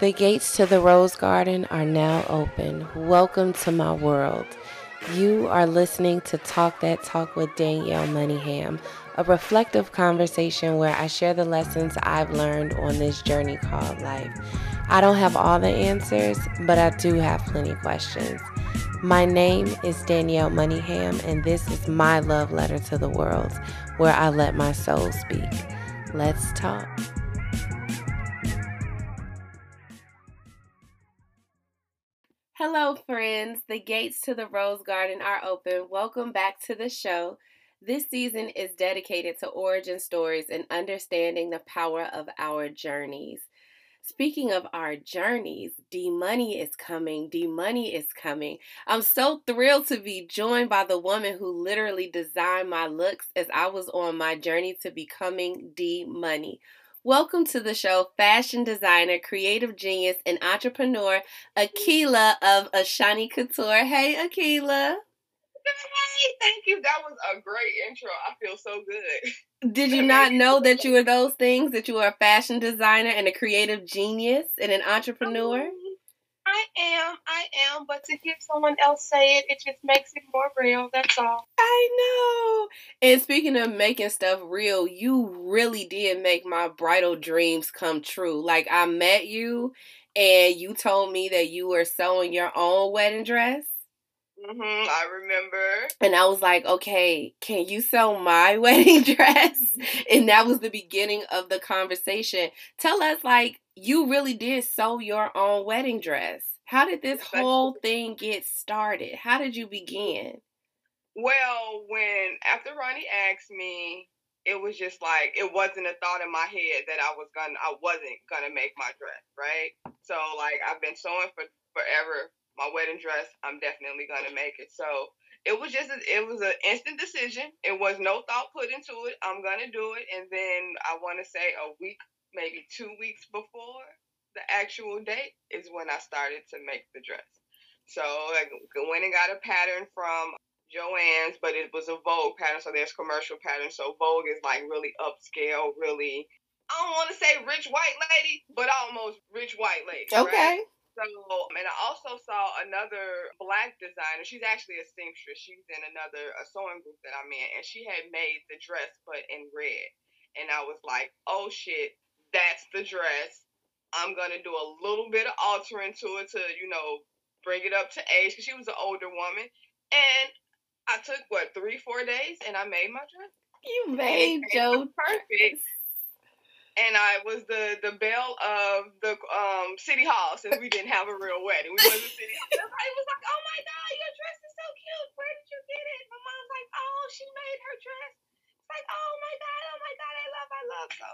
The gates to the Rose Garden are now open. Welcome to my world. You are listening to Talk That Talk with Danielle Moneyham, a reflective conversation where I share the lessons I've learned on this journey called life. I don't have all the answers, but I do have plenty questions. My name is Danielle Moneyham, and this is my love letter to the world where I let my soul speak. Let's talk. Hello, friends. The gates to the Rose Garden are open. Welcome back to the show. This season is dedicated to origin stories and understanding the power of our journeys. Speaking of our journeys, D Money is coming. D Money is coming. I'm so thrilled to be joined by the woman who literally designed my looks as I was on my journey to becoming D Money. Welcome to the show, fashion designer, creative genius, and entrepreneur, Akila of Ashani Couture. Hey, Akila. Hey, thank you. That was a great intro. I feel so good. Did you not know that you were those things? That you are a fashion designer and a creative genius and an entrepreneur? Oh, I am, I am, but to hear someone else say it, it just makes it more real. That's all. I know. And speaking of making stuff real, you really did make my bridal dreams come true. Like I met you and you told me that you were sewing your own wedding dress. Mm-hmm, I remember. And I was like, okay, can you sew my wedding dress? And that was the beginning of the conversation. Tell us, like, you really did sew your own wedding dress. How did this whole thing get started? How did you begin? Well, when after Ronnie asked me, it was just like it wasn't a thought in my head that I was gonna I wasn't gonna make my dress, right? So like I've been sewing for forever my wedding dress, I'm definitely gonna make it. So it was just it was an instant decision. It was no thought put into it. I'm gonna do it, and then I want to say a week, maybe two weeks before the actual date is when I started to make the dress. So I went and got a pattern from Joann's, but it was a Vogue pattern. So there's commercial patterns. So Vogue is like really upscale, really. I don't want to say rich white lady, but almost rich white lady. Okay. Right? So, um, and I also saw another black designer. She's actually a seamstress. She's in another a sewing group that I'm in, and she had made the dress but in red. And I was like, oh shit, that's the dress. I'm gonna do a little bit of altering to it to, you know, bring it up to age because she was an older woman. And I took what three, four days, and I made my dress. You made Joe perfect and I was the the belle of the um city hall since we didn't have a real wedding. We went to city hall. Everybody was like, "Oh my god, your dress is so cute. Where did you get it?" My mom's like, "Oh, she made her dress." It's like, "Oh my god, oh my god, I love, I love." So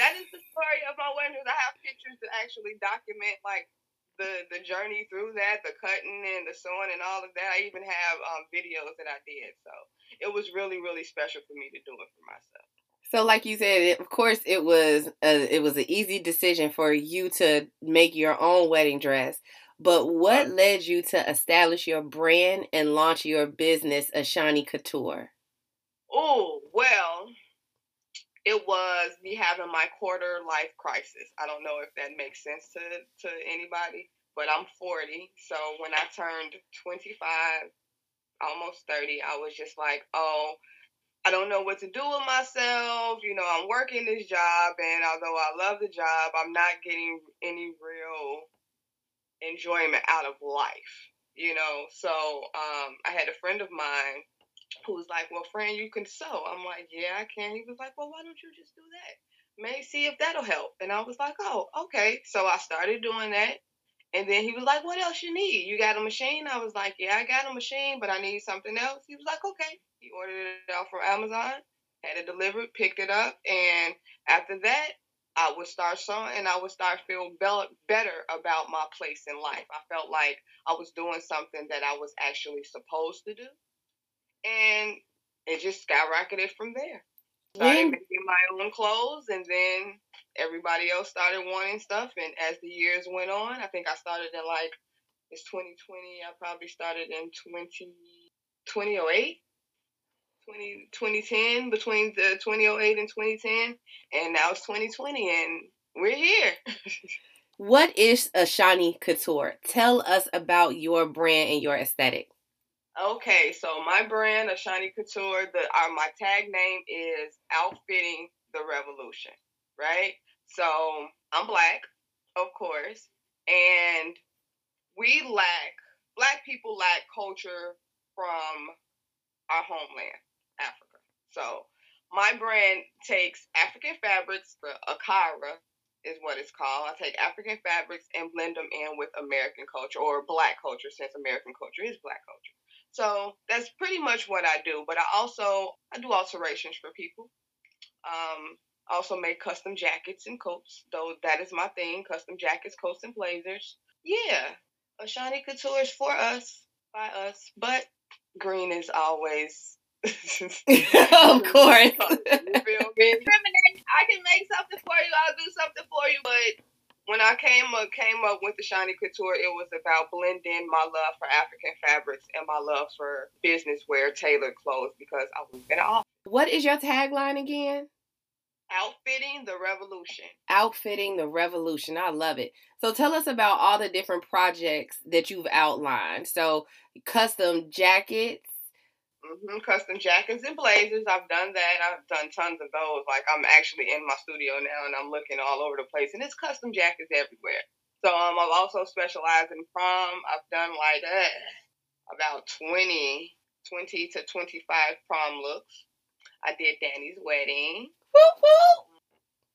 that is the story of my wedding. I have pictures to actually document like the the journey through that, the cutting and the sewing and all of that. I even have um, videos that I did. So it was really really special for me to do it for myself. So, like you said, of course, it was a, it was an easy decision for you to make your own wedding dress. But what led you to establish your brand and launch your business, Ashani Couture? Oh well, it was me having my quarter life crisis. I don't know if that makes sense to to anybody, but I'm 40, so when I turned 25, almost 30, I was just like, oh I don't know what to do with myself. You know, I'm working this job, and although I love the job, I'm not getting any real enjoyment out of life. You know, so um, I had a friend of mine who was like, "Well, friend, you can sew." I'm like, "Yeah, I can." He was like, "Well, why don't you just do that? May see if that'll help." And I was like, "Oh, okay." So I started doing that, and then he was like, "What else you need? You got a machine?" I was like, "Yeah, I got a machine, but I need something else." He was like, "Okay." He ordered it out from Amazon, had it delivered, picked it up, and after that, I would start sewing and I would start feeling better about my place in life. I felt like I was doing something that I was actually supposed to do, and it just skyrocketed from there. Started making my own clothes, and then everybody else started wanting stuff. And as the years went on, I think I started in like it's 2020. I probably started in 20, 2008 20, 2010, between the 2008 and 2010, and now it's 2020, and we're here. What is Ashani Couture? Tell us about your brand and your aesthetic. Okay, so my brand, Ashani Couture, the uh, my tag name is Outfitting the Revolution, right? So I'm black, of course, and we lack black people lack culture from our homeland, Africa. So my brand takes African fabrics, the Ankara is what it's called. I take African fabrics and blend them in with American culture or black culture since American culture is black culture. So that's pretty much what I do. But I also I do alterations for people. Um, also make custom jackets and coats, though that is my thing. Custom jackets, coats, and blazers. Yeah, Ashani Couture is for us, by us, but green is always of course. you feel me? I can make something for you. I'll do something for you. But when I came up came up with the Shiny Couture, it was about blending my love for African fabrics and my love for business wear, tailored clothes because I was in off. What is your tagline again? Outfitting the revolution. Outfitting the revolution. I love it. So tell us about all the different projects that you've outlined. So custom jackets, Mm-hmm. Custom jackets and blazers. I've done that. I've done tons of those. Like I'm actually in my studio now and I'm looking all over the place and it's custom jackets everywhere. So um, I've also specialized in prom. I've done like uh, about 20, 20 to 25 prom looks. I did Danny's wedding. Woo woo!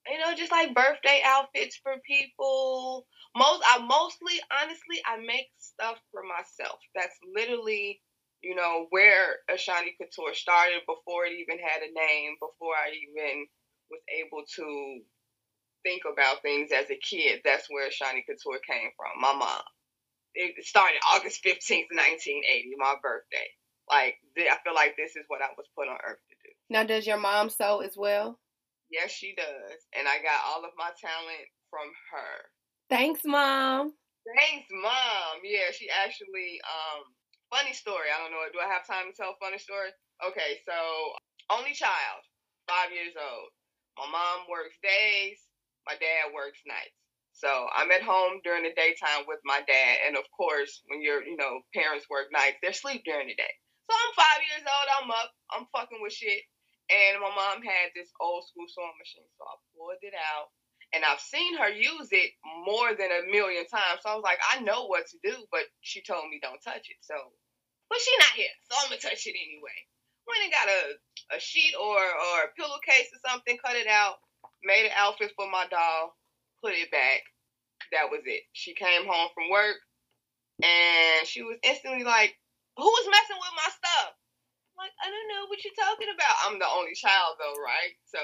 You know, just like birthday outfits for people. Most, I mostly, honestly, I make stuff for myself. That's literally you know, where Ashani Couture started before it even had a name, before I even was able to think about things as a kid. That's where Ashani Couture came from. My mom. It started August 15th, 1980, my birthday. Like, I feel like this is what I was put on earth to do. Now, does your mom sew as well? Yes, she does. And I got all of my talent from her. Thanks, mom. Thanks, mom. Yeah, she actually um funny story. I don't know. Do I have time to tell a funny story? Okay, so only child, five years old. My mom works days. My dad works nights. So I'm at home during the daytime with my dad, and of course, when your you know parents work nights, they're asleep during the day. So I'm five years old. I'm up. I'm fucking with shit. And my mom had this old school sewing machine, so I pulled it out, and I've seen her use it more than a million times. So I was like, I know what to do, but she told me don't touch it. So, but she not here, so I'm gonna touch it anyway. Went and got a, a sheet or or a pillowcase or something, cut it out, made an outfit for my doll, put it back. That was it. She came home from work, and she was instantly like, "Who was messing with my stuff?" I'm like, I don't know what you're talking about. I'm the only child though, right? So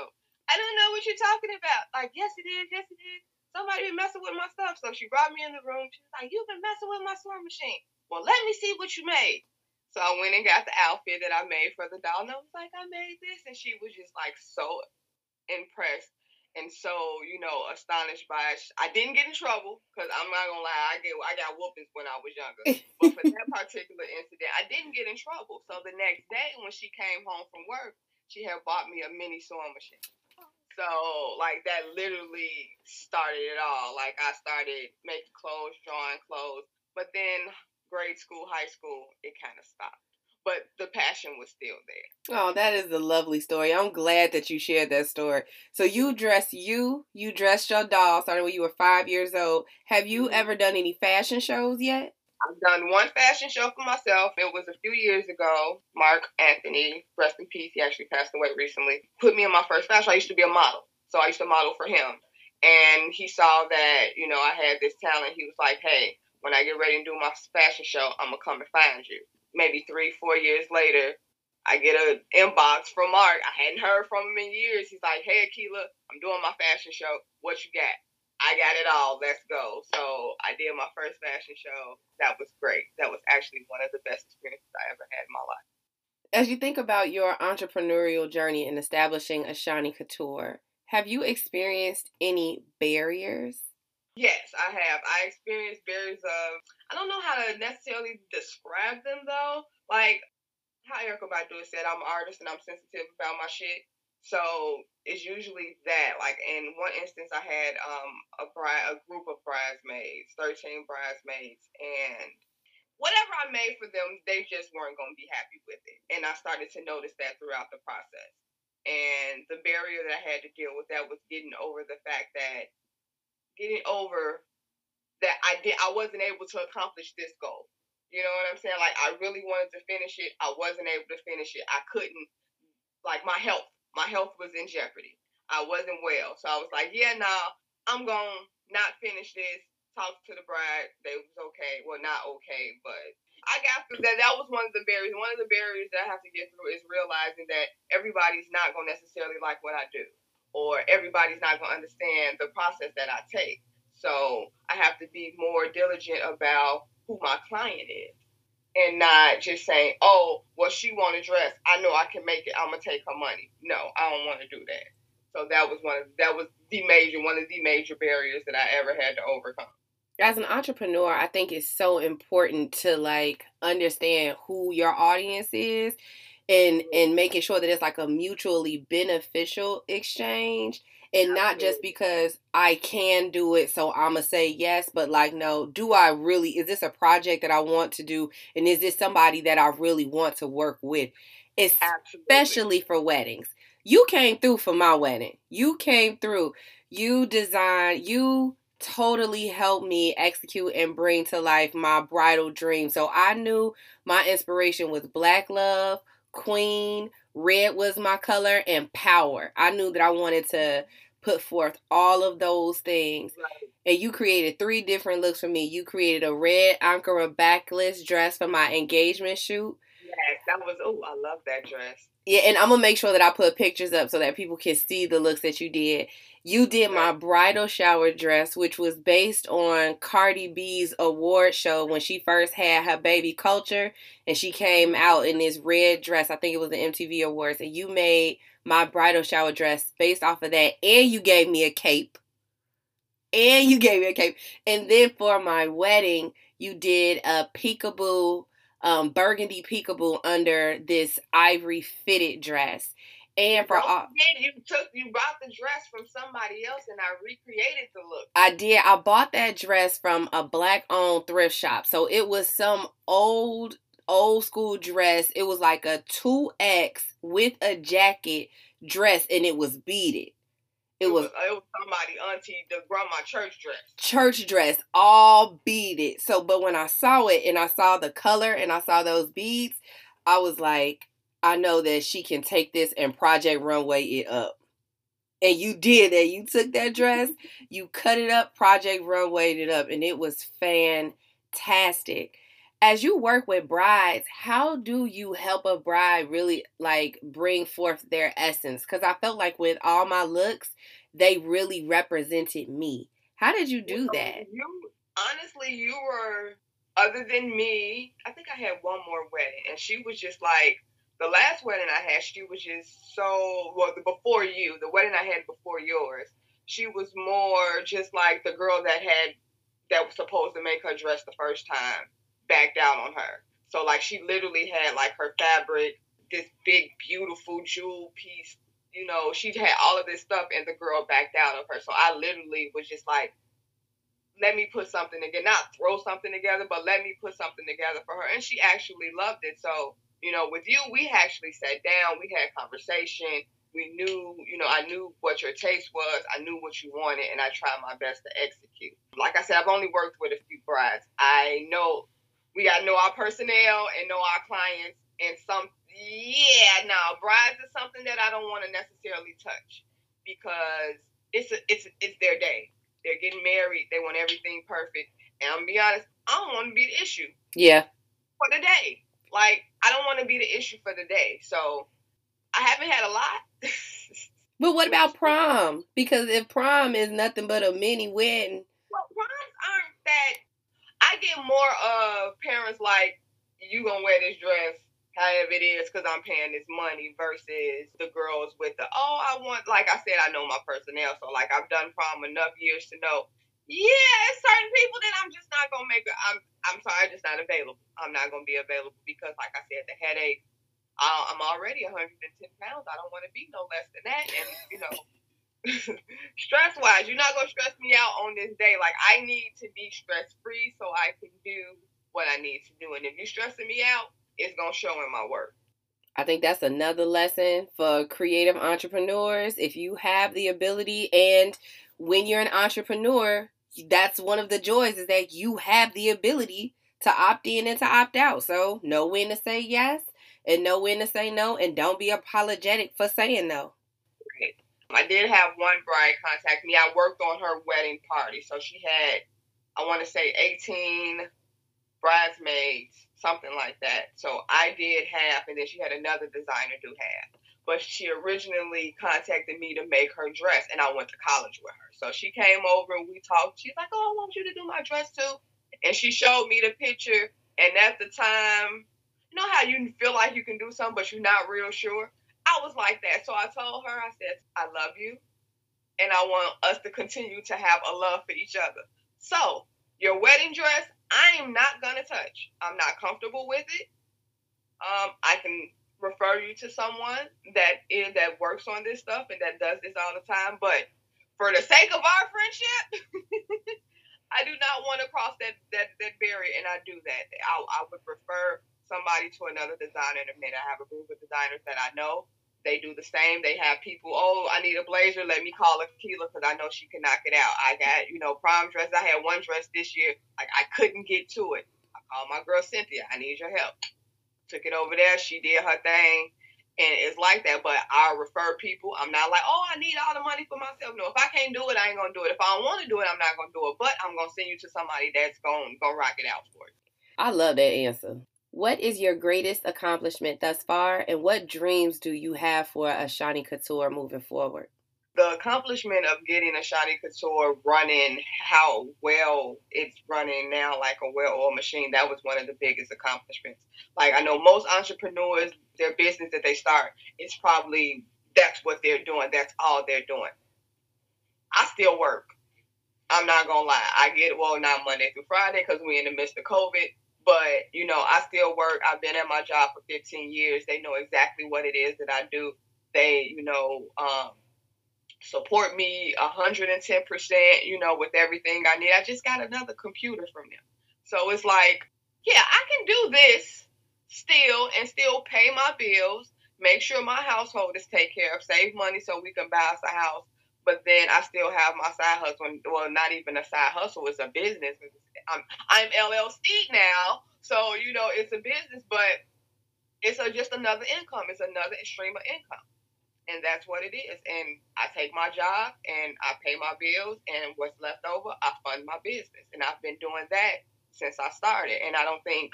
I don't know what you're talking about. Like, yes, it is. Yes, it is. Somebody been messing with my stuff. So she brought me in the room. She was like, you've been messing with my sewing machine. Well, let me see what you made. So I went and got the outfit that I made for the doll. And I was like, I made this. And she was just like so impressed and so you know astonished by it. I didn't get in trouble because I'm not gonna lie, I get I got whoopings when I was younger, but for that particular incident, I didn't get in trouble. So the next day when she came home from work, she had bought me a mini sewing machine. So like that literally started it all. Like I started making clothes, drawing clothes, but then grade school, high school, it kind of stopped. But the passion was still there. Oh, that is a lovely story. I'm glad that you shared that story. So you dress you, you dressed your doll starting when you were five years old. Have you mm-hmm. ever done any fashion shows yet? I've done one fashion show for myself. It was a few years ago. Mark Anthony, rest in peace, he actually passed away recently, put me in my first fashion. I used to be a model. So I used to model for him. And he saw that, you know, I had this talent. He was like, hey, when I get ready to do my fashion show, I'm going to come and find you. Maybe three, four years later, I get an inbox from Mark. I hadn't heard from him in years. He's like, hey, Akila, I'm doing my fashion show. What you got? I got it all. Let's go. So I did my first fashion show. That was great. That was actually one of the best experiences I ever had in my life. As you think about your entrepreneurial journey in establishing Ashani Couture, have you experienced any barriers? Yes, I have. I experienced barriers of, I don't know how to necessarily describe them though. Like how Erykah Badu said, I'm an artist and I'm sensitive about my shit. So it's usually that. Like in one instance, I had um a bride, a group of bridesmaids, thirteen bridesmaids, and whatever I made for them, they just weren't going to be happy with it. And I started to notice that throughout the process. And the barrier that I had to deal with that was getting over the fact that getting over that I did I wasn't able to accomplish this goal. You know what I'm saying? Like I really wanted to finish it. I wasn't able to finish it. I couldn't like my health. My health was in jeopardy. I wasn't well. So I was like, yeah, nah, I'm gonna not finish this. Talk to the bride. They was okay. Well, not okay, but I got through that. That was one of the barriers. One of the barriers that I have to get through is realizing that everybody's not gonna necessarily like what I do or everybody's not going to understand the process that I take. So I have to be more diligent about who my client is and not just saying, oh, well, she want to dress. I know I can make it. I'm to take her money. No, I don't want to do that. So that was one of, that was the major, one of the major barriers that I ever had to overcome. As an entrepreneur, I think it's so important to like understand who your audience is and and making sure that it's like a mutually beneficial exchange and not just because I can do it, so I'm gonna say yes, but like, no, do I really? Is this a project that I want to do, and is this somebody that I really want to work with, especially Absolutely. for weddings? You came through for my wedding. You came through. You designed. You totally helped me execute and bring to life my bridal dream. So I knew my inspiration was Black Love queen, red was my color, and power. I knew that I wanted to put forth all of those things. Right. And you created three different looks for me. You created a red Ankara backless dress for my engagement shoot. Was oh, I love that dress. Yeah, and I'm gonna make sure that I put pictures up so that people can see the looks that you did. You did my bridal shower dress, which was based on Cardi B's award show when she first had her baby Kulture and she came out in this red dress. I think it was the MTV Awards. And you made my bridal shower dress based off of that. And you gave me a cape. And you gave me a cape. And then for my wedding, you did a peekaboo, um, burgundy peekaboo under this ivory fitted dress. And for all, you took you bought the dress from somebody else, and I recreated the look. I did. I bought that dress from a black owned thrift shop, so it was some old old school dress. It was like a two X with a jacket dress, and it was beaded. It, it was, was, it was somebody auntie the grandma church dress. Church dress, all beaded. So, but when I saw it and I saw the color and I saw those beads, I was like, I know that she can take this and Project Runway it up. And you did that. You took that dress, you cut it up, Project Runway it up, and it was fantastic. As you work with brides, how do you help a bride really like bring forth their essence? Because I felt like with all my looks, they really represented me. How did you do that? You honestly, you were other than me. I think I had one more wedding, and she was just like the last wedding I had, she was just so well. The before you, the wedding I had before yours, she was more just like the girl that had that was supposed to make her dress the first time backed out on her. So like she literally had like her fabric, this big beautiful jewel piece. You know, she had all of this stuff, and the girl backed out of her. So I literally was just like, let me put something together, not throw something together, but let me put something together for her. And she actually loved it. So you know, with you, we actually sat down, we had conversation. We knew, you know, I knew what your taste was. I knew what you wanted, and I tried my best to execute. Like I said, I've only worked with a few brides. I know we got to know our personnel and know our clients. And some, yeah, now brides is something that I don't want to necessarily touch because it's a, it's it's their day. They're getting married. They want everything perfect. And I'm gonna be honest, I don't want to be the issue. Yeah. For the day. Like, I don't want to be the issue for the day. So I haven't had a lot. but what about prom? Because if prom is nothing but a mini wedding. Well, proms aren't that. I get more of parents like, you gonna wear this dress however it is because I'm paying this money versus the girls with the, oh, I want, like I said, I know my personnel. So, like, I've done prom enough years to know yeah, it's certain people that I'm just not gonna make. I'm I'm sorry, I'm just not available. I'm not gonna be available because, like I said, the headache. Uh, I'm already 110 pounds. I don't want to be no less than that. And you know, stress wise, you're not gonna stress me out on this day. Like I need to be stress free so I can do what I need to do. And if you're stressing me out, it's gonna show in my work. I think that's another lesson for creative entrepreneurs. If you have the ability and when you're an entrepreneur, that's one of the joys is that you have the ability to opt in and to opt out. So know when to say yes and know when to say no and don't be apologetic for saying no. I did have one bride contact me. I worked on her wedding party. So she had, I want to say 18 bridesmaids, something like that. So I did half, and then she had another designer do half. But she originally contacted me to make her dress, and I went to college with her. So she came over and we talked. She's like, "Oh, I want you to do my dress too," and she showed me the picture. And at the time, you know how you feel like you can do something, but you're not real sure. I was like that. So I told her, I said, "I love you, and I want us to continue to have a love for each other." So your wedding dress, I am not gonna touch. I'm not comfortable with it. Um, I can refer you to someone that is that works on this stuff and that does this all the time. But for the sake of our friendship, I do not want to cross that that that barrier, and I do that. I, I would prefer somebody to another designer in a. I have a group of designers that I know they do the same. They have people, oh, I need a blazer. Let me call Akila because I know she can knock it out. I got, you know, prom dress. I had one dress this year. Like I couldn't get to it. I called my girl Cynthia. I need your help. Took it over there. She did her thing. And it's like that, but I refer people. I'm not like, oh, I need all the money for myself. No, if I can't do it, I ain't gonna do it. If I don't want to do it, I'm not gonna do it. But I'm gonna send you to somebody that's gonna go rock it out for you. I love that answer. What is your greatest accomplishment thus far, and what dreams do you have for a Ashani Couture moving forward? The accomplishment of getting a Ashani Couture running how well it's running now, like a well oiled machine, that was one of the biggest accomplishments. Like, I know most entrepreneurs, their business that they start, it's probably that's what they're doing, that's all they're doing. I still work. I'm not gonna lie. I get well not Monday through Friday because we're in the midst of COVID. But, you know, I still work. I've been at my job for 15 years. They know exactly what it is that I do. They, you know, um, support me 110%, you know, with everything I need. I just got another computer from them. So it's like, yeah, I can do this still and still pay my bills, make sure my household is taken care of, save money so we can buy us a house. But then I still have my side hustle. Well, not even a side hustle; it's a business. I'm I'm LLC now, so you know it's a business, but it's a, just another income. It's another stream of income, and that's what it is. And I take my job and I pay my bills, and what's left over, I fund my business, and I've been doing that since I started. And I don't think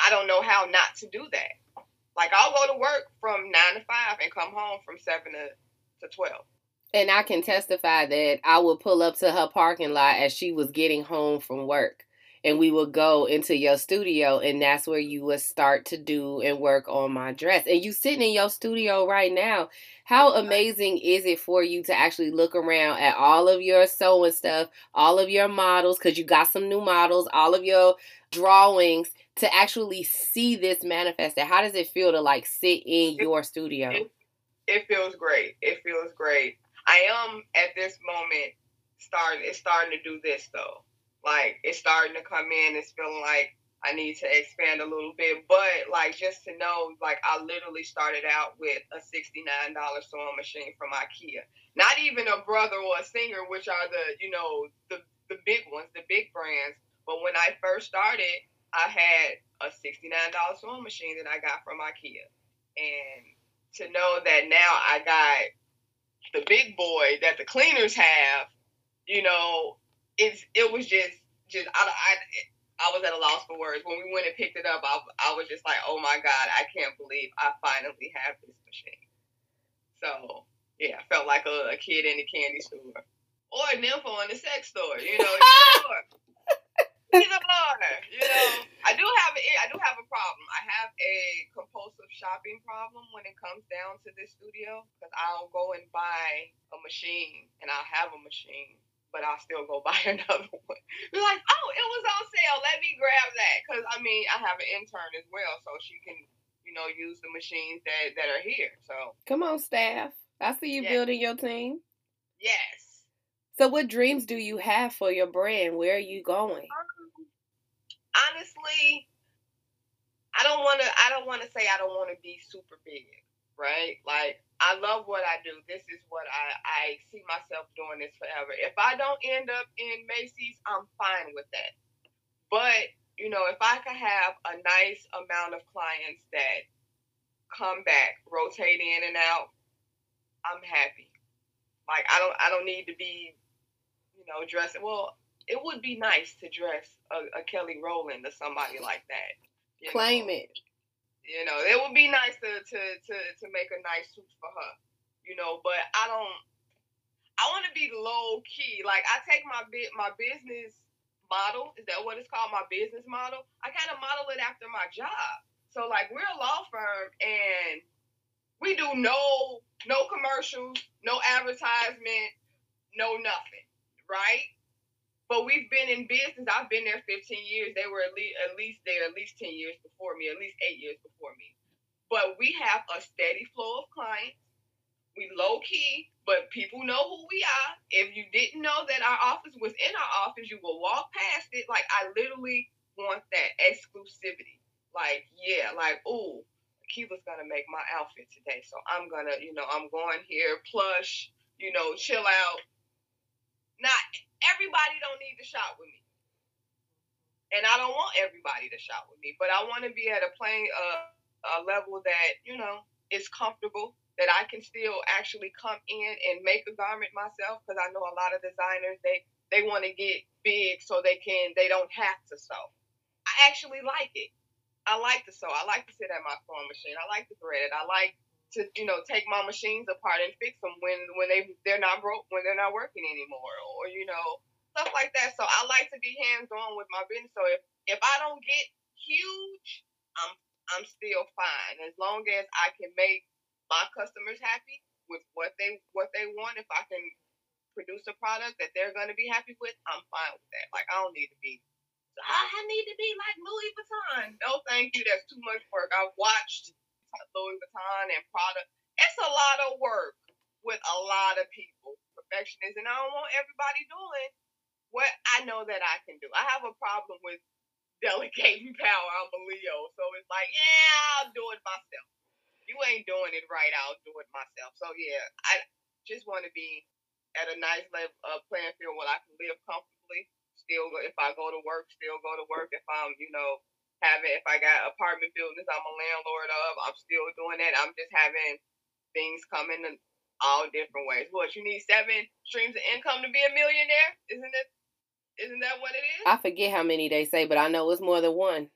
I don't know how not to do that. Like I'll go to work from nine to five and come home from seven to, to twelve. And I can testify that I would pull up to her parking lot as she was getting home from work. And we would go into your studio, and that's where you would start to do and work on my dress. And you sitting in your studio right now. How amazing is it for you to actually look around at all of your sewing stuff, all of your models, because you got some new models, all of your drawings to actually see this manifested? How does it feel to like sit in your studio? It, it feels great. It feels great. I am at this moment starting. It's starting to do this though. Like it's starting to come in. It's feeling like I need to expand a little bit. But like just to know, like I literally started out with a sixty nine dollar sewing machine from IKEA. Not even a brother or a singer, which are the you know the the big ones, the big brands. But when I first started, I had a sixty nine dollar sewing machine that I got from IKEA, and to know that now I got the big boy that the cleaners have, you know, it's it was just just I, I I was at a loss for words when we went and picked it up. I I was just like, oh my god, I can't believe I finally have this machine. So yeah, I felt like a, a kid in a candy store or a nympho in a sex store. You know, He's a blogger. You know, I do have a, I do have a problem. I have a compulsive shopping problem when it comes down to this studio because I'll go and buy a machine and I'll have a machine, but I'll still go buy another one. Be like, oh, it was on sale. Let me grab that because I mean I have an intern as well, so she can, you you know, use the machines that that are here. So come on, staff. I see you yes. building your team. Yes. So, what dreams do you have for your brand? Where are you going? Um, honestly, I don't want to. I don't want to say I don't want to be super big, right? Like I love what I do. This is what I I see myself doing this forever. If I don't end up in Macy's, I'm fine with that. But you know, if I could have a nice amount of clients that come back, rotate in and out, I'm happy. Like I don't I don't need to be, you know, dressing. Well, it would be nice to dress a, a Kelly Rowland or somebody like that. Claim know. it. You know, it would be nice to, to to to make a nice suit for her. You know, but I don't. I want to be low key. Like I take my bit my business model. Is that what it's called? My business model. I kind of model it after my job. So like we're a law firm and we do no no commercials, no advertisement, no nothing, right? But we've been in business. I've been there 15 years. They were at least, at least there at least 10 years before me, at least eight years before me. But we have a steady flow of clients. We low key, but people know who we are. If you didn't know that our office was in our office, you will walk past it. Like I literally want that exclusivity. Like, yeah, like, oh, Kiva's gonna make my outfit today. So I'm gonna, you know, I'm going here plush, you know, chill out. Not everybody don't need to shop with me. And I don't want everybody to shop with me, but I want to be at a plane uh, a level that, you know, is comfortable, that I can still actually come in and make a garment myself because I know a lot of designers they they want to get big so they can they don't have to sew. I actually like it. I like to sew. I like to sit at my sewing machine. I like to thread it. I like to you know take my machines apart and fix them when when they they're not broke when they're not working anymore or you know stuff like that. So I like to be hands on with my business. So if if I don't get huge, I'm I'm still fine as long as I can make my customers happy with what they what they want. If I can produce a product that they're going to be happy with, I'm fine with that. Like I don't need to be. I need to be like Louis Vuitton. No, thank you. That's too much work. I've watched Louis Vuitton and product. It's a lot of work with a lot of people, perfectionists, and I don't want everybody doing what I know that I can do. I have a problem with delegating power. I'm a Leo, so it's like, yeah, I'll do it myself. You ain't doing it right. I'll do it myself. So yeah, I just want to be at a nice level, uh, playing field where I can live comfortably. Still, if I go to work, still go to work. If I'm, you know, having if I got apartment buildings I'm a landlord of, I'm still doing that. I'm just having things coming in all different ways. What you need seven streams of income to be a millionaire, isn't it? Isn't that what it is? I forget how many they say, but I know it's more than one.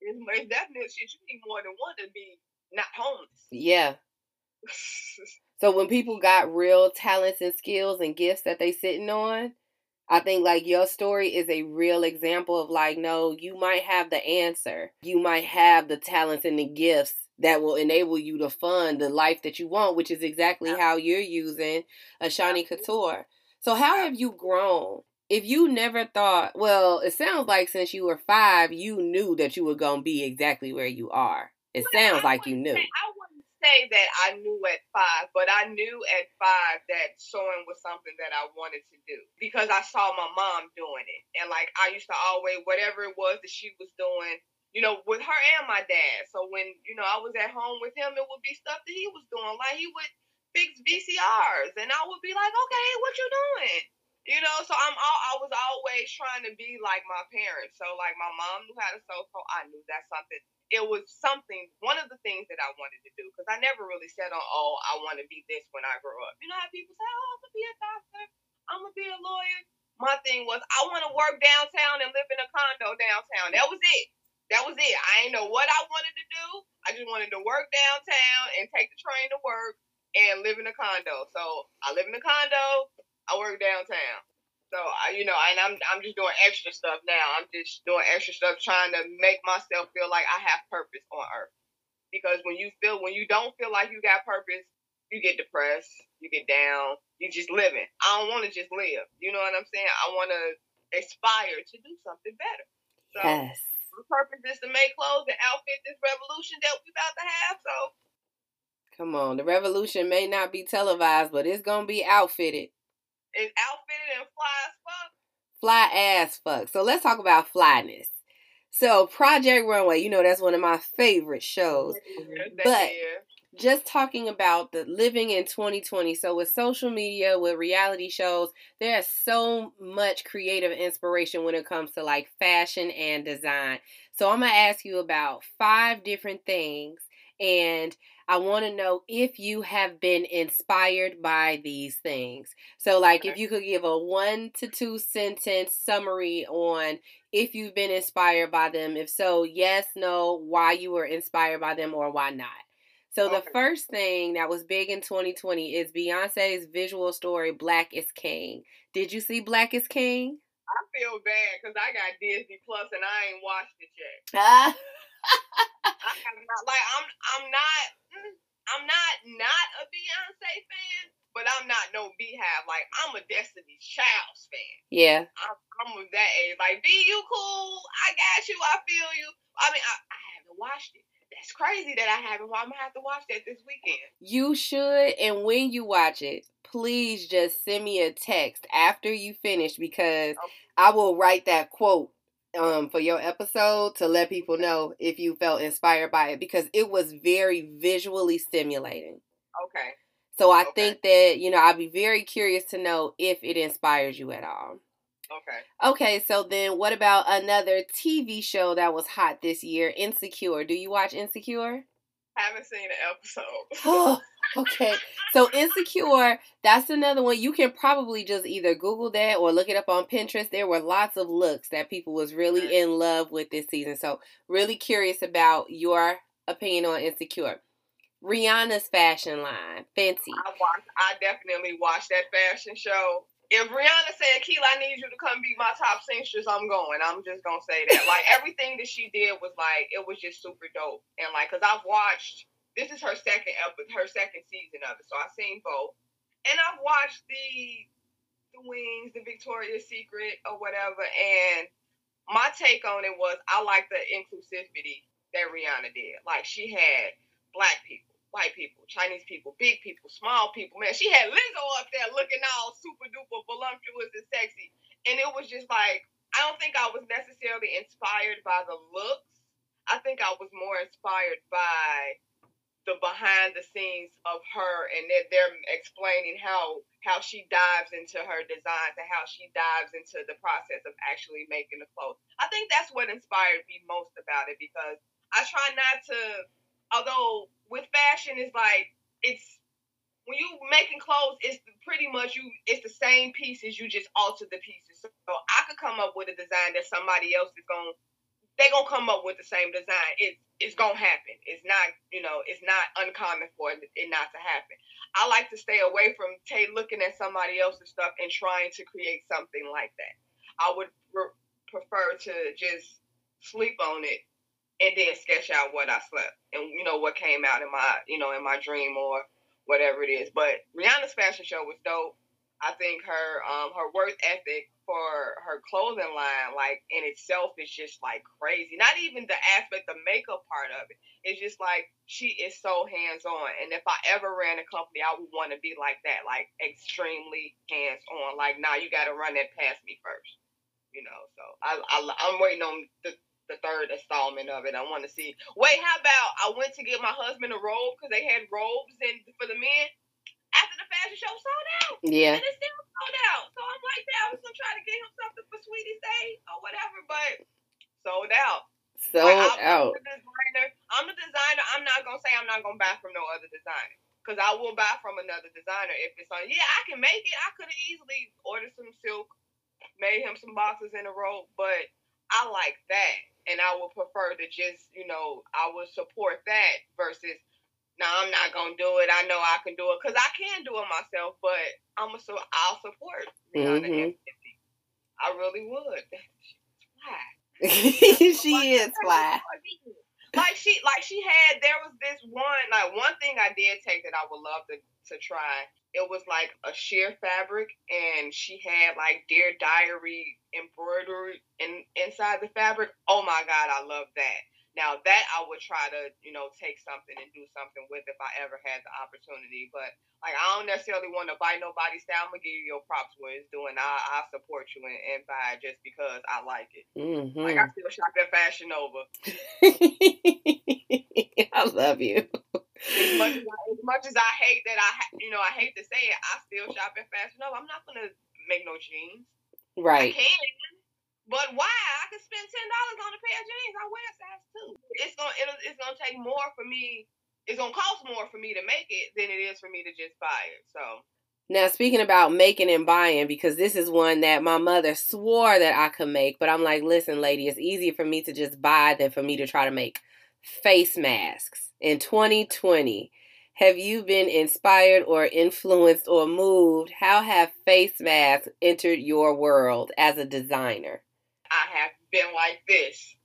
It's, it's definitely shit. You need more than one to be not homeless. Yeah. so when people got real talents and skills and gifts that they sitting on, I think like your story is a real example of like, no, you might have the answer. You might have the talents and the gifts that will enable you to fund the life that you want, which is exactly how you're using Ashani Couture. So how have you grown? If you never thought, well, it sounds like since you were five, you knew that you were gonna be exactly where you are. It sounds like you knew. I say that I knew at five, but I knew at five that sewing was something that I wanted to do because I saw my mom doing it. And like I used to always, whatever it was that she was doing, you know, with her and my dad. So when, you know, I was at home with him, it would be stuff that he was doing. Like he would fix VCRs and I would be like, okay, what you doing? You know, so I'm all, I was always trying to be like my parents. So like my mom knew how to sew, so I knew that's something it was something one of the things that I wanted to do because I never really said on oh I want to be this when I grow up. You know how people say oh I'm gonna be a doctor, I'm gonna be a lawyer. My thing was I want to work downtown and live in a condo downtown. That was it. That was it. I didn't know what I wanted to do. I just wanted to work downtown and take the train to work and live in a condo. So I live in a condo. I work downtown. So I, you know, and I'm I'm just doing extra stuff now. I'm just doing extra stuff, trying to make myself feel like I have purpose on Earth. Because when you feel when you don't feel like you got purpose, you get depressed, you get down, you just living. I don't want to just live. You know what I'm saying? I want to aspire to do something better. So yes. the purpose is to make clothes and outfit this revolution that we about to have. So Come on, the revolution may not be televised, but it's gonna be outfitted. It's outfitted and fly as fuck. Fly ass fuck. So let's talk about flyness. So Project Runway, you know that's one of my favorite shows. Mm-hmm. But just talking about the living in 2020. So with social media, with reality shows, there's so much creative inspiration when it comes to like fashion and design. So I'm going to ask you about five different things and I want to know if you have been inspired by these things. So, like, okay. if you could give a one to two sentence summary on if you've been inspired by them. If so, yes, no, why you were inspired by them, or why not. So, the first thing that was big in 2020 is Beyonce's visual story, Black is King. Did you see Black is King? I feel bad because I got Disney Plus and I ain't watched it yet. Ah. not, like I'm I'm not mm, I'm not not a Beyonce fan, but I'm not no Beyhive. Like I'm a Destiny's Child's fan. Yeah. I'm, I'm with that age. Like, be you cool? I got you. I feel you. I mean, I, I haven't watched it. That's crazy that I haven't. Well, I'm gonna have to watch that this weekend. You should, and when you watch it, please just send me a text after you finish because okay. I will write that quote um for your episode to let people know if you felt inspired by it because it was very visually stimulating. Okay. So I okay. think that, you know, I'd be very curious to know if it inspires you at all. Okay. Okay, so then what about another TV show that was hot this year, Insecure? Do you watch Insecure? I haven't seen an episode. okay. So Insecure, that's another one. You can probably just either Google that or look it up on Pinterest. There were lots of looks that people was really in love with this season. So really curious about your opinion on Insecure. Rihanna's fashion line, Fenty. I watched, I definitely watched that fashion show. If Rihanna said, Keela, I need you to come be my top seamstress, I'm going. I'm just gonna say that. Like everything that she did was like it was just super dope. And like, cause I've watched this is her second episode, her second season of it. So I've seen both, and I've watched the the Wings, the Victoria's Secret, or whatever. And my take on it was I like the inclusivity that Rihanna did. Like she had black people, white people, Chinese people, big people, small people. Man, she had Lizzo up there looking all super duper voluptuous and sexy, and it was just like I don't think I was necessarily inspired by the looks. I think I was more inspired by the behind the scenes of her and they're, they're explaining how how she dives into her designs and how she dives into the process of actually making the clothes. I think that's what inspired me most about it because I try not to although with fashion it's like it's when you making clothes it's pretty much you it's the same pieces you just alter the pieces. So, so I could come up with a design that somebody else is going to they gonna come up with the same design. It it's gonna happen. It's not you know it's not uncommon for it not to happen. I like to stay away from Tay looking at somebody else's stuff and trying to create something like that. I would re- prefer to just sleep on it and then sketch out what I slept and you know what came out in my you know in my dream or whatever it is. But Rihanna's fashion show was dope. I think her um her work ethic for her clothing line, like in itself, is just like crazy. Not even the aspect, the makeup part of it. It's just like she is so hands on. And if I ever ran a company, I would want to be like that, like extremely hands on. Like, nah, you got to run that past me first. You know, so I, I I'm waiting on the the third installment of it. I want to see. Wait, how about I went to get my husband a robe because they had robes and for the men fashion show sold out. Yeah. And it's still sold out. So I'm like, I was gonna try to get him something for Sweetest Day or whatever, but sold out. Sold like, out. The designer. I'm the designer. I'm not gonna say I'm not gonna buy from no other designer. Cause I will buy from another designer if it's on. Yeah, I can make it. I could have easily ordered some silk, made him some boxes in a row, but I like that, and I would prefer to just, you know, I would support that versus no, I'm not gonna do it. I know I can do it because I can do it myself. But I'm a, so I'll support Rihanna mm-hmm. I really would. She's fly. she is fly. Like she, like she had. There was this one, like one thing I did take that I would love to to try. It was like a sheer fabric, and she had like Dear Diary embroidery in inside the fabric. Oh my god, I love that. Now that I would try to, you know, take something and do something with if I ever had the opportunity. But like I don't necessarily want to buy nobody's style. I'm gonna give you your props when it's doing. I I support you and, and buy it just because I like it. Mm-hmm. Like I still shop at Fashion Nova. I love you. As much as, I, as much as I hate that I, you know, I hate to say it, I still shop at Fashion Nova. I'm not gonna make no jeans. Right. I can, but why? I could spend ten dollars on a pair of jeans. I wear size two. It's gonna it's gonna take more for me. It's gonna cost more for me to make it than it is for me to just buy it. So. Now, speaking about making and buying, because this is one that my mother swore that I could make, but I'm like, listen, lady, it's easier for me to just buy than for me to try to make face masks. In 2020, have you been inspired or influenced or moved? How have face masks entered your world as a designer? I have been like this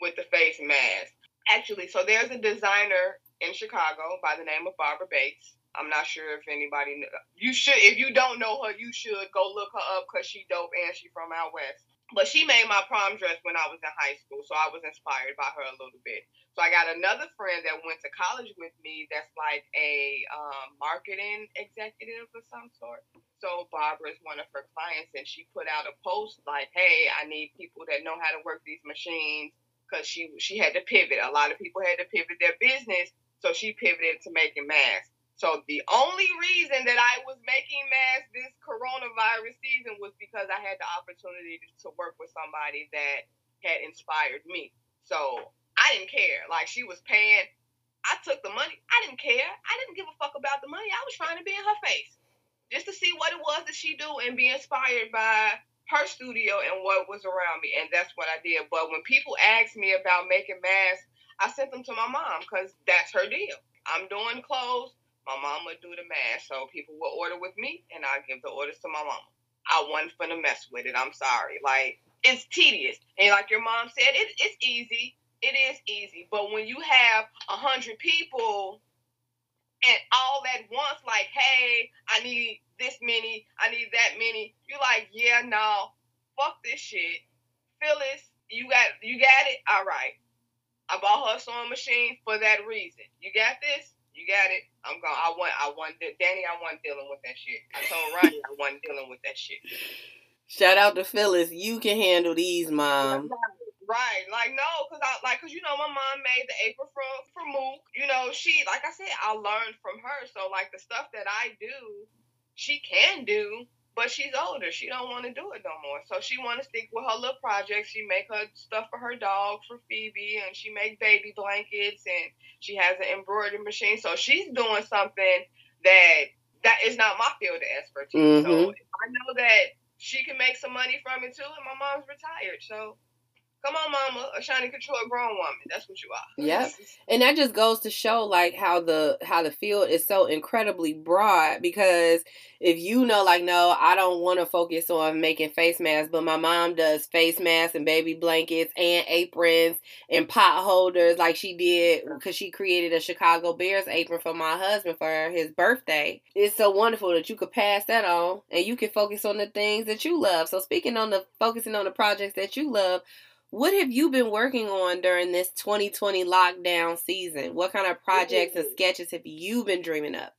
with the face mask. Actually, so there's a designer in Chicago by the name of Barbara Bates. I'm not sure if anybody you should if you don't know her, you should go look her up because she dope and she from out west. But she made my prom dress when I was in high school, so I was inspired by her a little bit. So I got another friend that went to college with me that's like a um, marketing executive of some sort. So Barbara is one of her clients, and she put out a post like, "Hey, I need people that know how to work these machines." Because she she had to pivot. A lot of people had to pivot their business, so she pivoted to making masks. So the only reason that I was making masks this coronavirus season was because I had the opportunity to work with somebody that had inspired me. So I didn't care. Like she was paying, I took the money. I didn't care. I didn't give a fuck about the money. I was trying to be in her face just to see what it was that she do and be inspired by her studio and what was around me. And that's what I did. But when people ask me about making masks, I sent them to my mom because that's her deal. I'm doing clothes. My mom would do the math, So people will order with me and I give the orders to my mom. I wasn't finna mess with it. I'm sorry. Like, it's tedious. And like your mom said, it, it's easy it is easy. But when you have a hundred people and all at once, like, hey, I need this many, I need that many, you're like, yeah, no, fuck this shit. Phyllis, you got you got it? All right. I bought her a sewing machine for that reason. You got this? You got it. I'm going. I want. I want. Danny. I want dealing with that shit. I told Ronnie I wasn't dealing with that shit. Shout out to Phyllis. You can handle these, mom. Right, like no, cause I like, cause you know my mom made the apron for for Mook. You know she, like I said, I learned from her. So like the stuff that I do, she can do, but she's older. She don't want to do it no more. So she want to stick with her little projects. She make her stuff for her dog for Phoebe, and she make baby blankets, and she has an embroidery machine. So she's doing something that that is not my field of expertise. Mm-hmm. So I know that she can make some money from it too, and my mom's retired, so Come on, mama, a shiny control grown woman. That's what you are. Yep. And that just goes to show like how the how the field is so incredibly broad because if you know like no, I don't want to focus on making face masks, but my mom does face masks and baby blankets and aprons and pot holders like she did because she created a Chicago Bears apron for my husband for his birthday. It's so wonderful that you could pass that on and you can focus on the things that you love. So speaking on the focusing on the projects that you love, what have you been working on during this 2020 lockdown season? What kind of projects and mm-hmm. sketches have you been dreaming up?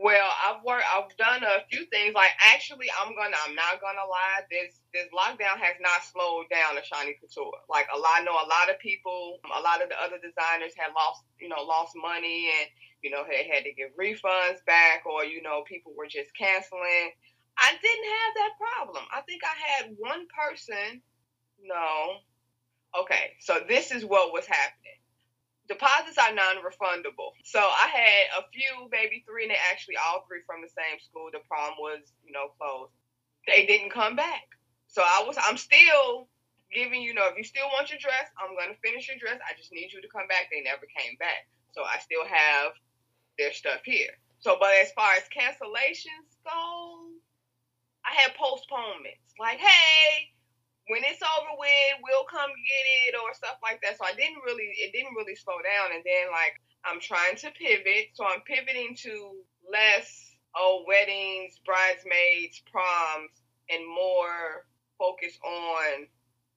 Well, I've worked. I've done a few things. Like actually, I'm gonna. I'm not gonna lie. This this lockdown has not slowed down the Ashani Couture. Like a lot. I know a lot of people. A lot of the other designers had lost. You know, lost money and you know they had to give refunds back, or you know people were just canceling. I didn't have that problem. I think I had one person. No, Okay, so this is what was happening. Deposits are non-refundable. So I had a few, maybe three, and actually all three from the same school. The prom was, you know, closed. They didn't come back. So I was, I'm still giving you know, if you still want your dress, I'm gonna finish your dress. I just need you to come back. They never came back. So I still have their stuff here. So, but as far as cancellations go, I had postponements. Like, hey, when it's over with, we'll come get it or stuff like that. So I didn't really, it didn't really slow down. And then like I'm trying to pivot, so I'm pivoting to less oh weddings, bridesmaids, proms, and more focus on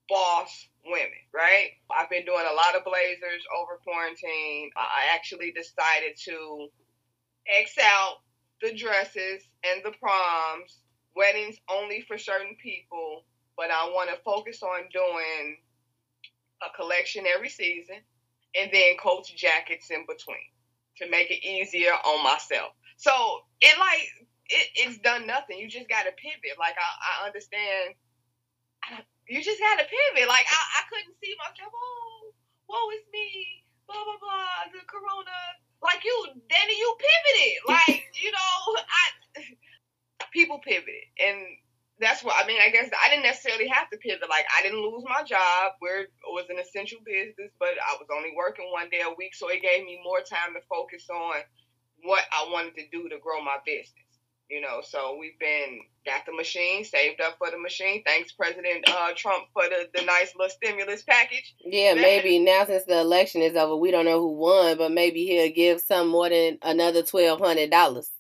boss women, right? I've been doing a lot of blazers over quarantine. I actually decided to X out the dresses and the proms, weddings only for certain people, but I want to focus on doing a collection every season and then coach jackets in between to make it easier on myself. So it like it, it's done nothing. You just got to pivot. Like I, I understand. You just got to pivot. Like I, I couldn't see myself. Oh, woe is me. Blah blah blah. The corona. Like you, Danny, you pivoted. Like you know, I people pivoted, and that's what I mean. I guess I didn't necessarily have to pivot. Like I didn't lose my job where it was an essential business, but I was only working one day a week, so it gave me more time to focus on what I wanted to do to grow my business. You know, so we've been got the machine, saved up for the machine. Thanks, President uh, Trump, for the, the nice little stimulus package. Yeah, maybe now since the election is over, we don't know who won, but maybe he'll give some more than another twelve hundred dollars.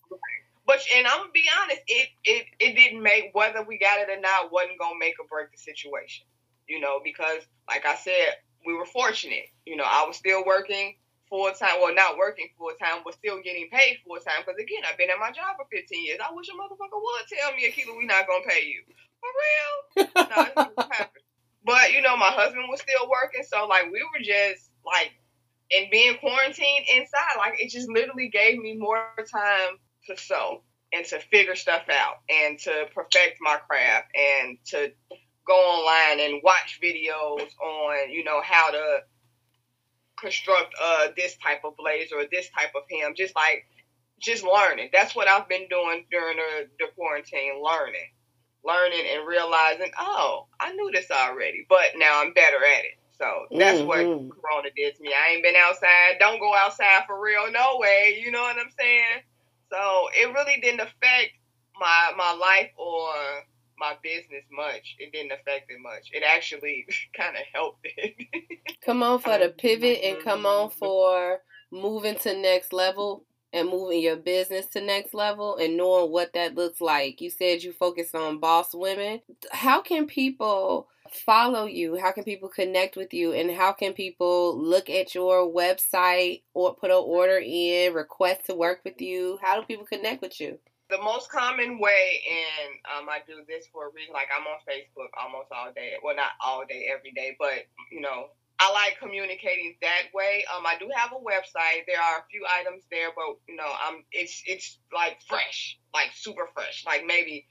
But and I'm gonna be honest, it it it didn't make whether we got it or not wasn't gonna make or break the situation. You know, because like I said, we were fortunate. You know, I was still working full time. Well, not working full time, but still getting paid full time. Because again, I've been at my job for 15 years. I wish a motherfucker would tell me, Akila, we not gonna pay you for real. no, but you know, my husband was still working, so like we were just like, and being quarantined inside, like it just literally gave me more time to sew and to figure stuff out and to perfect my craft and to go online and watch videos on, you know, how to construct uh this type of blazer or this type of hem. Just like just learning. That's what I've been doing during the, the quarantine, learning. Learning and realizing, oh, I knew this already, but now I'm better at it. So that's mm-hmm. what Corona did to me. I ain't been outside. Don't go outside for real, no way. You know what I'm saying? So it really didn't affect my my life or my business much. It didn't affect it much. It actually kind of helped it. come on for the pivot and come on mm-hmm. for moving to next level and moving your business to next level and knowing what that looks like. You said you focus on boss women. How can people follow you? How can people connect with you? And how can people look at your website or put an order in, request to work with you? How do people connect with you? The most common way, and um, I do this for a reason, like I'm on Facebook almost all day. Well, not all day, every day, but you know, I like communicating that way. Um, I do have a website. There are a few items there, but you know, I'm it's it's like fresh, like super fresh, like maybe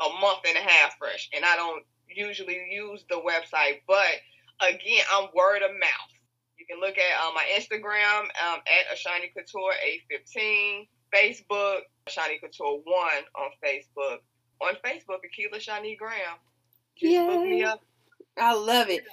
a month and a half fresh, and I don't usually use the website, but again, I'm word of mouth. You can look at um, my Instagram um, at Ashani Couture 815, Facebook Ashani Couture 1 on Facebook. On Facebook, Akila Shani Graham. Just Yay. look me up. I love it.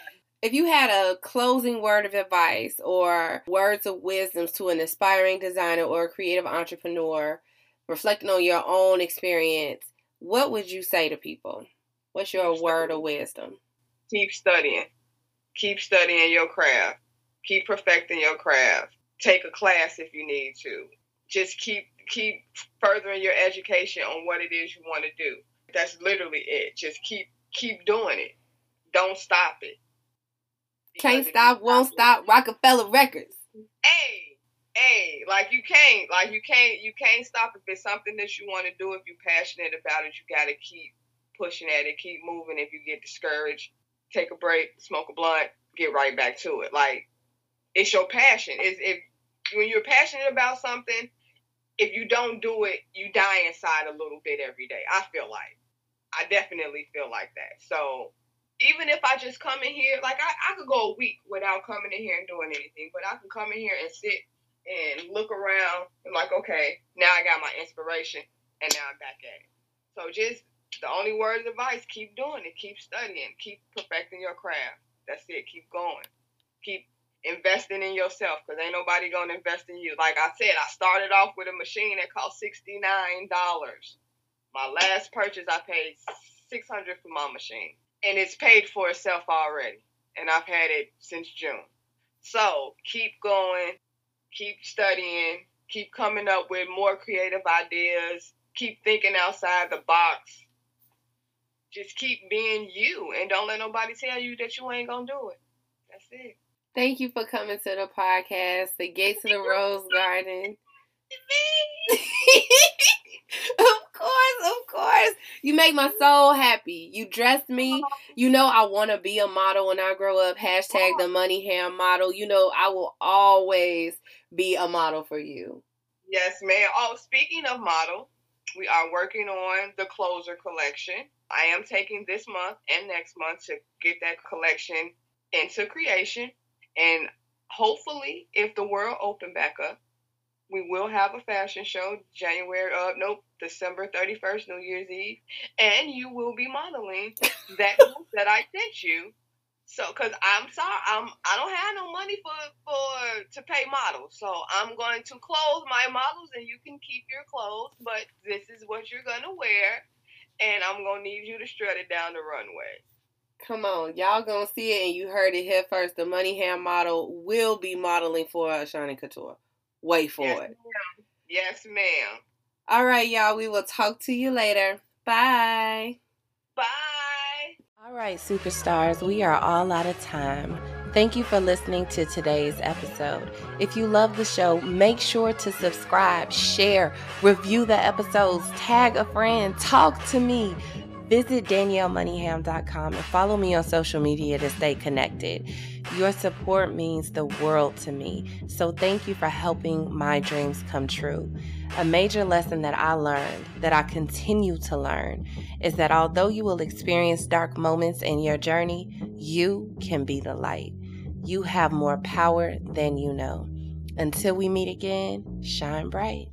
If you had a closing word of advice or words of wisdom to an aspiring designer or a creative entrepreneur, reflecting on your own experience, what would you say to people? What's your keep word of wisdom? Keep studying. Keep studying your craft. Keep perfecting your craft. Take a class if you need to. Just keep keep furthering your education on what it is you want to do. That's literally it. Just keep keep doing it. Don't stop it. Because Can't stop, won't stop. Roc-A-Fella Records. Hey, hey, like you can't, like you can't, you can't stop if it's something that you want to do. If you're passionate about it, you got to keep pushing at it, keep moving. If you get discouraged, take a break, smoke a blunt, get right back to it. Like it's your passion. Is if when you're passionate about something, if you don't do it, you die inside a little bit every day. I feel like I definitely feel like that. So even if I just come in here, like I, I could go a week without coming in here and doing anything, but I can come in here and sit and look around and like, okay, now I got my inspiration and now I'm back at it. So just the only word of advice, keep doing it, keep studying, keep perfecting your craft. That's it. Keep going. Keep investing in yourself because ain't nobody gonna invest in you. Like I said, I started off with a machine that cost sixty nine dollars. My last purchase, I paid six hundred for my machine, and it's paid for itself already. And I've had it since June. So keep going, keep studying, keep coming up with more creative ideas, keep thinking outside the box. Just keep being you and don't let nobody tell you that you ain't gonna do it. That's it. Thank you for coming to the podcast, The Gates of the Rose Garden. of course, of course. You make my soul happy. You dress me. You know I want to be a model when I grow up. Hashtag the Moneyham model. You know I will always be a model for you. Yes, ma'am. Oh, speaking of model, we are working on the closer collection. I am taking this month and next month to get that collection into creation. And hopefully, if the world open back up, we will have a fashion show January, uh, nope, December 31st, New Year's Eve. And you will be modeling that that I sent you so, cause I'm sorry, I'm I don't have no money for for to pay models, so I'm going to clothe my models, and you can keep your clothes, but this is what you're gonna wear, and I'm gonna need you to strut it down the runway. Come on, y'all gonna see it, and you heard it here first. The Moneyham model will be modeling for a Shani Couture. Wait for yes, it. Ma'am. Yes, ma'am. All right, y'all. We will talk to you later. Bye. Bye. All right, superstars, we are all out of time. Thank you for listening to today's episode. If you love the show, make sure to subscribe, share, review the episodes, tag a friend, talk to me. Visit DanielleMoneyham.com and follow me on social media to stay connected. Your support means the world to me, so thank you for helping my dreams come true. A major lesson that I learned, that I continue to learn, is that although you will experience dark moments in your journey, you can be the light. You have more power than you know. Until we meet again, shine bright.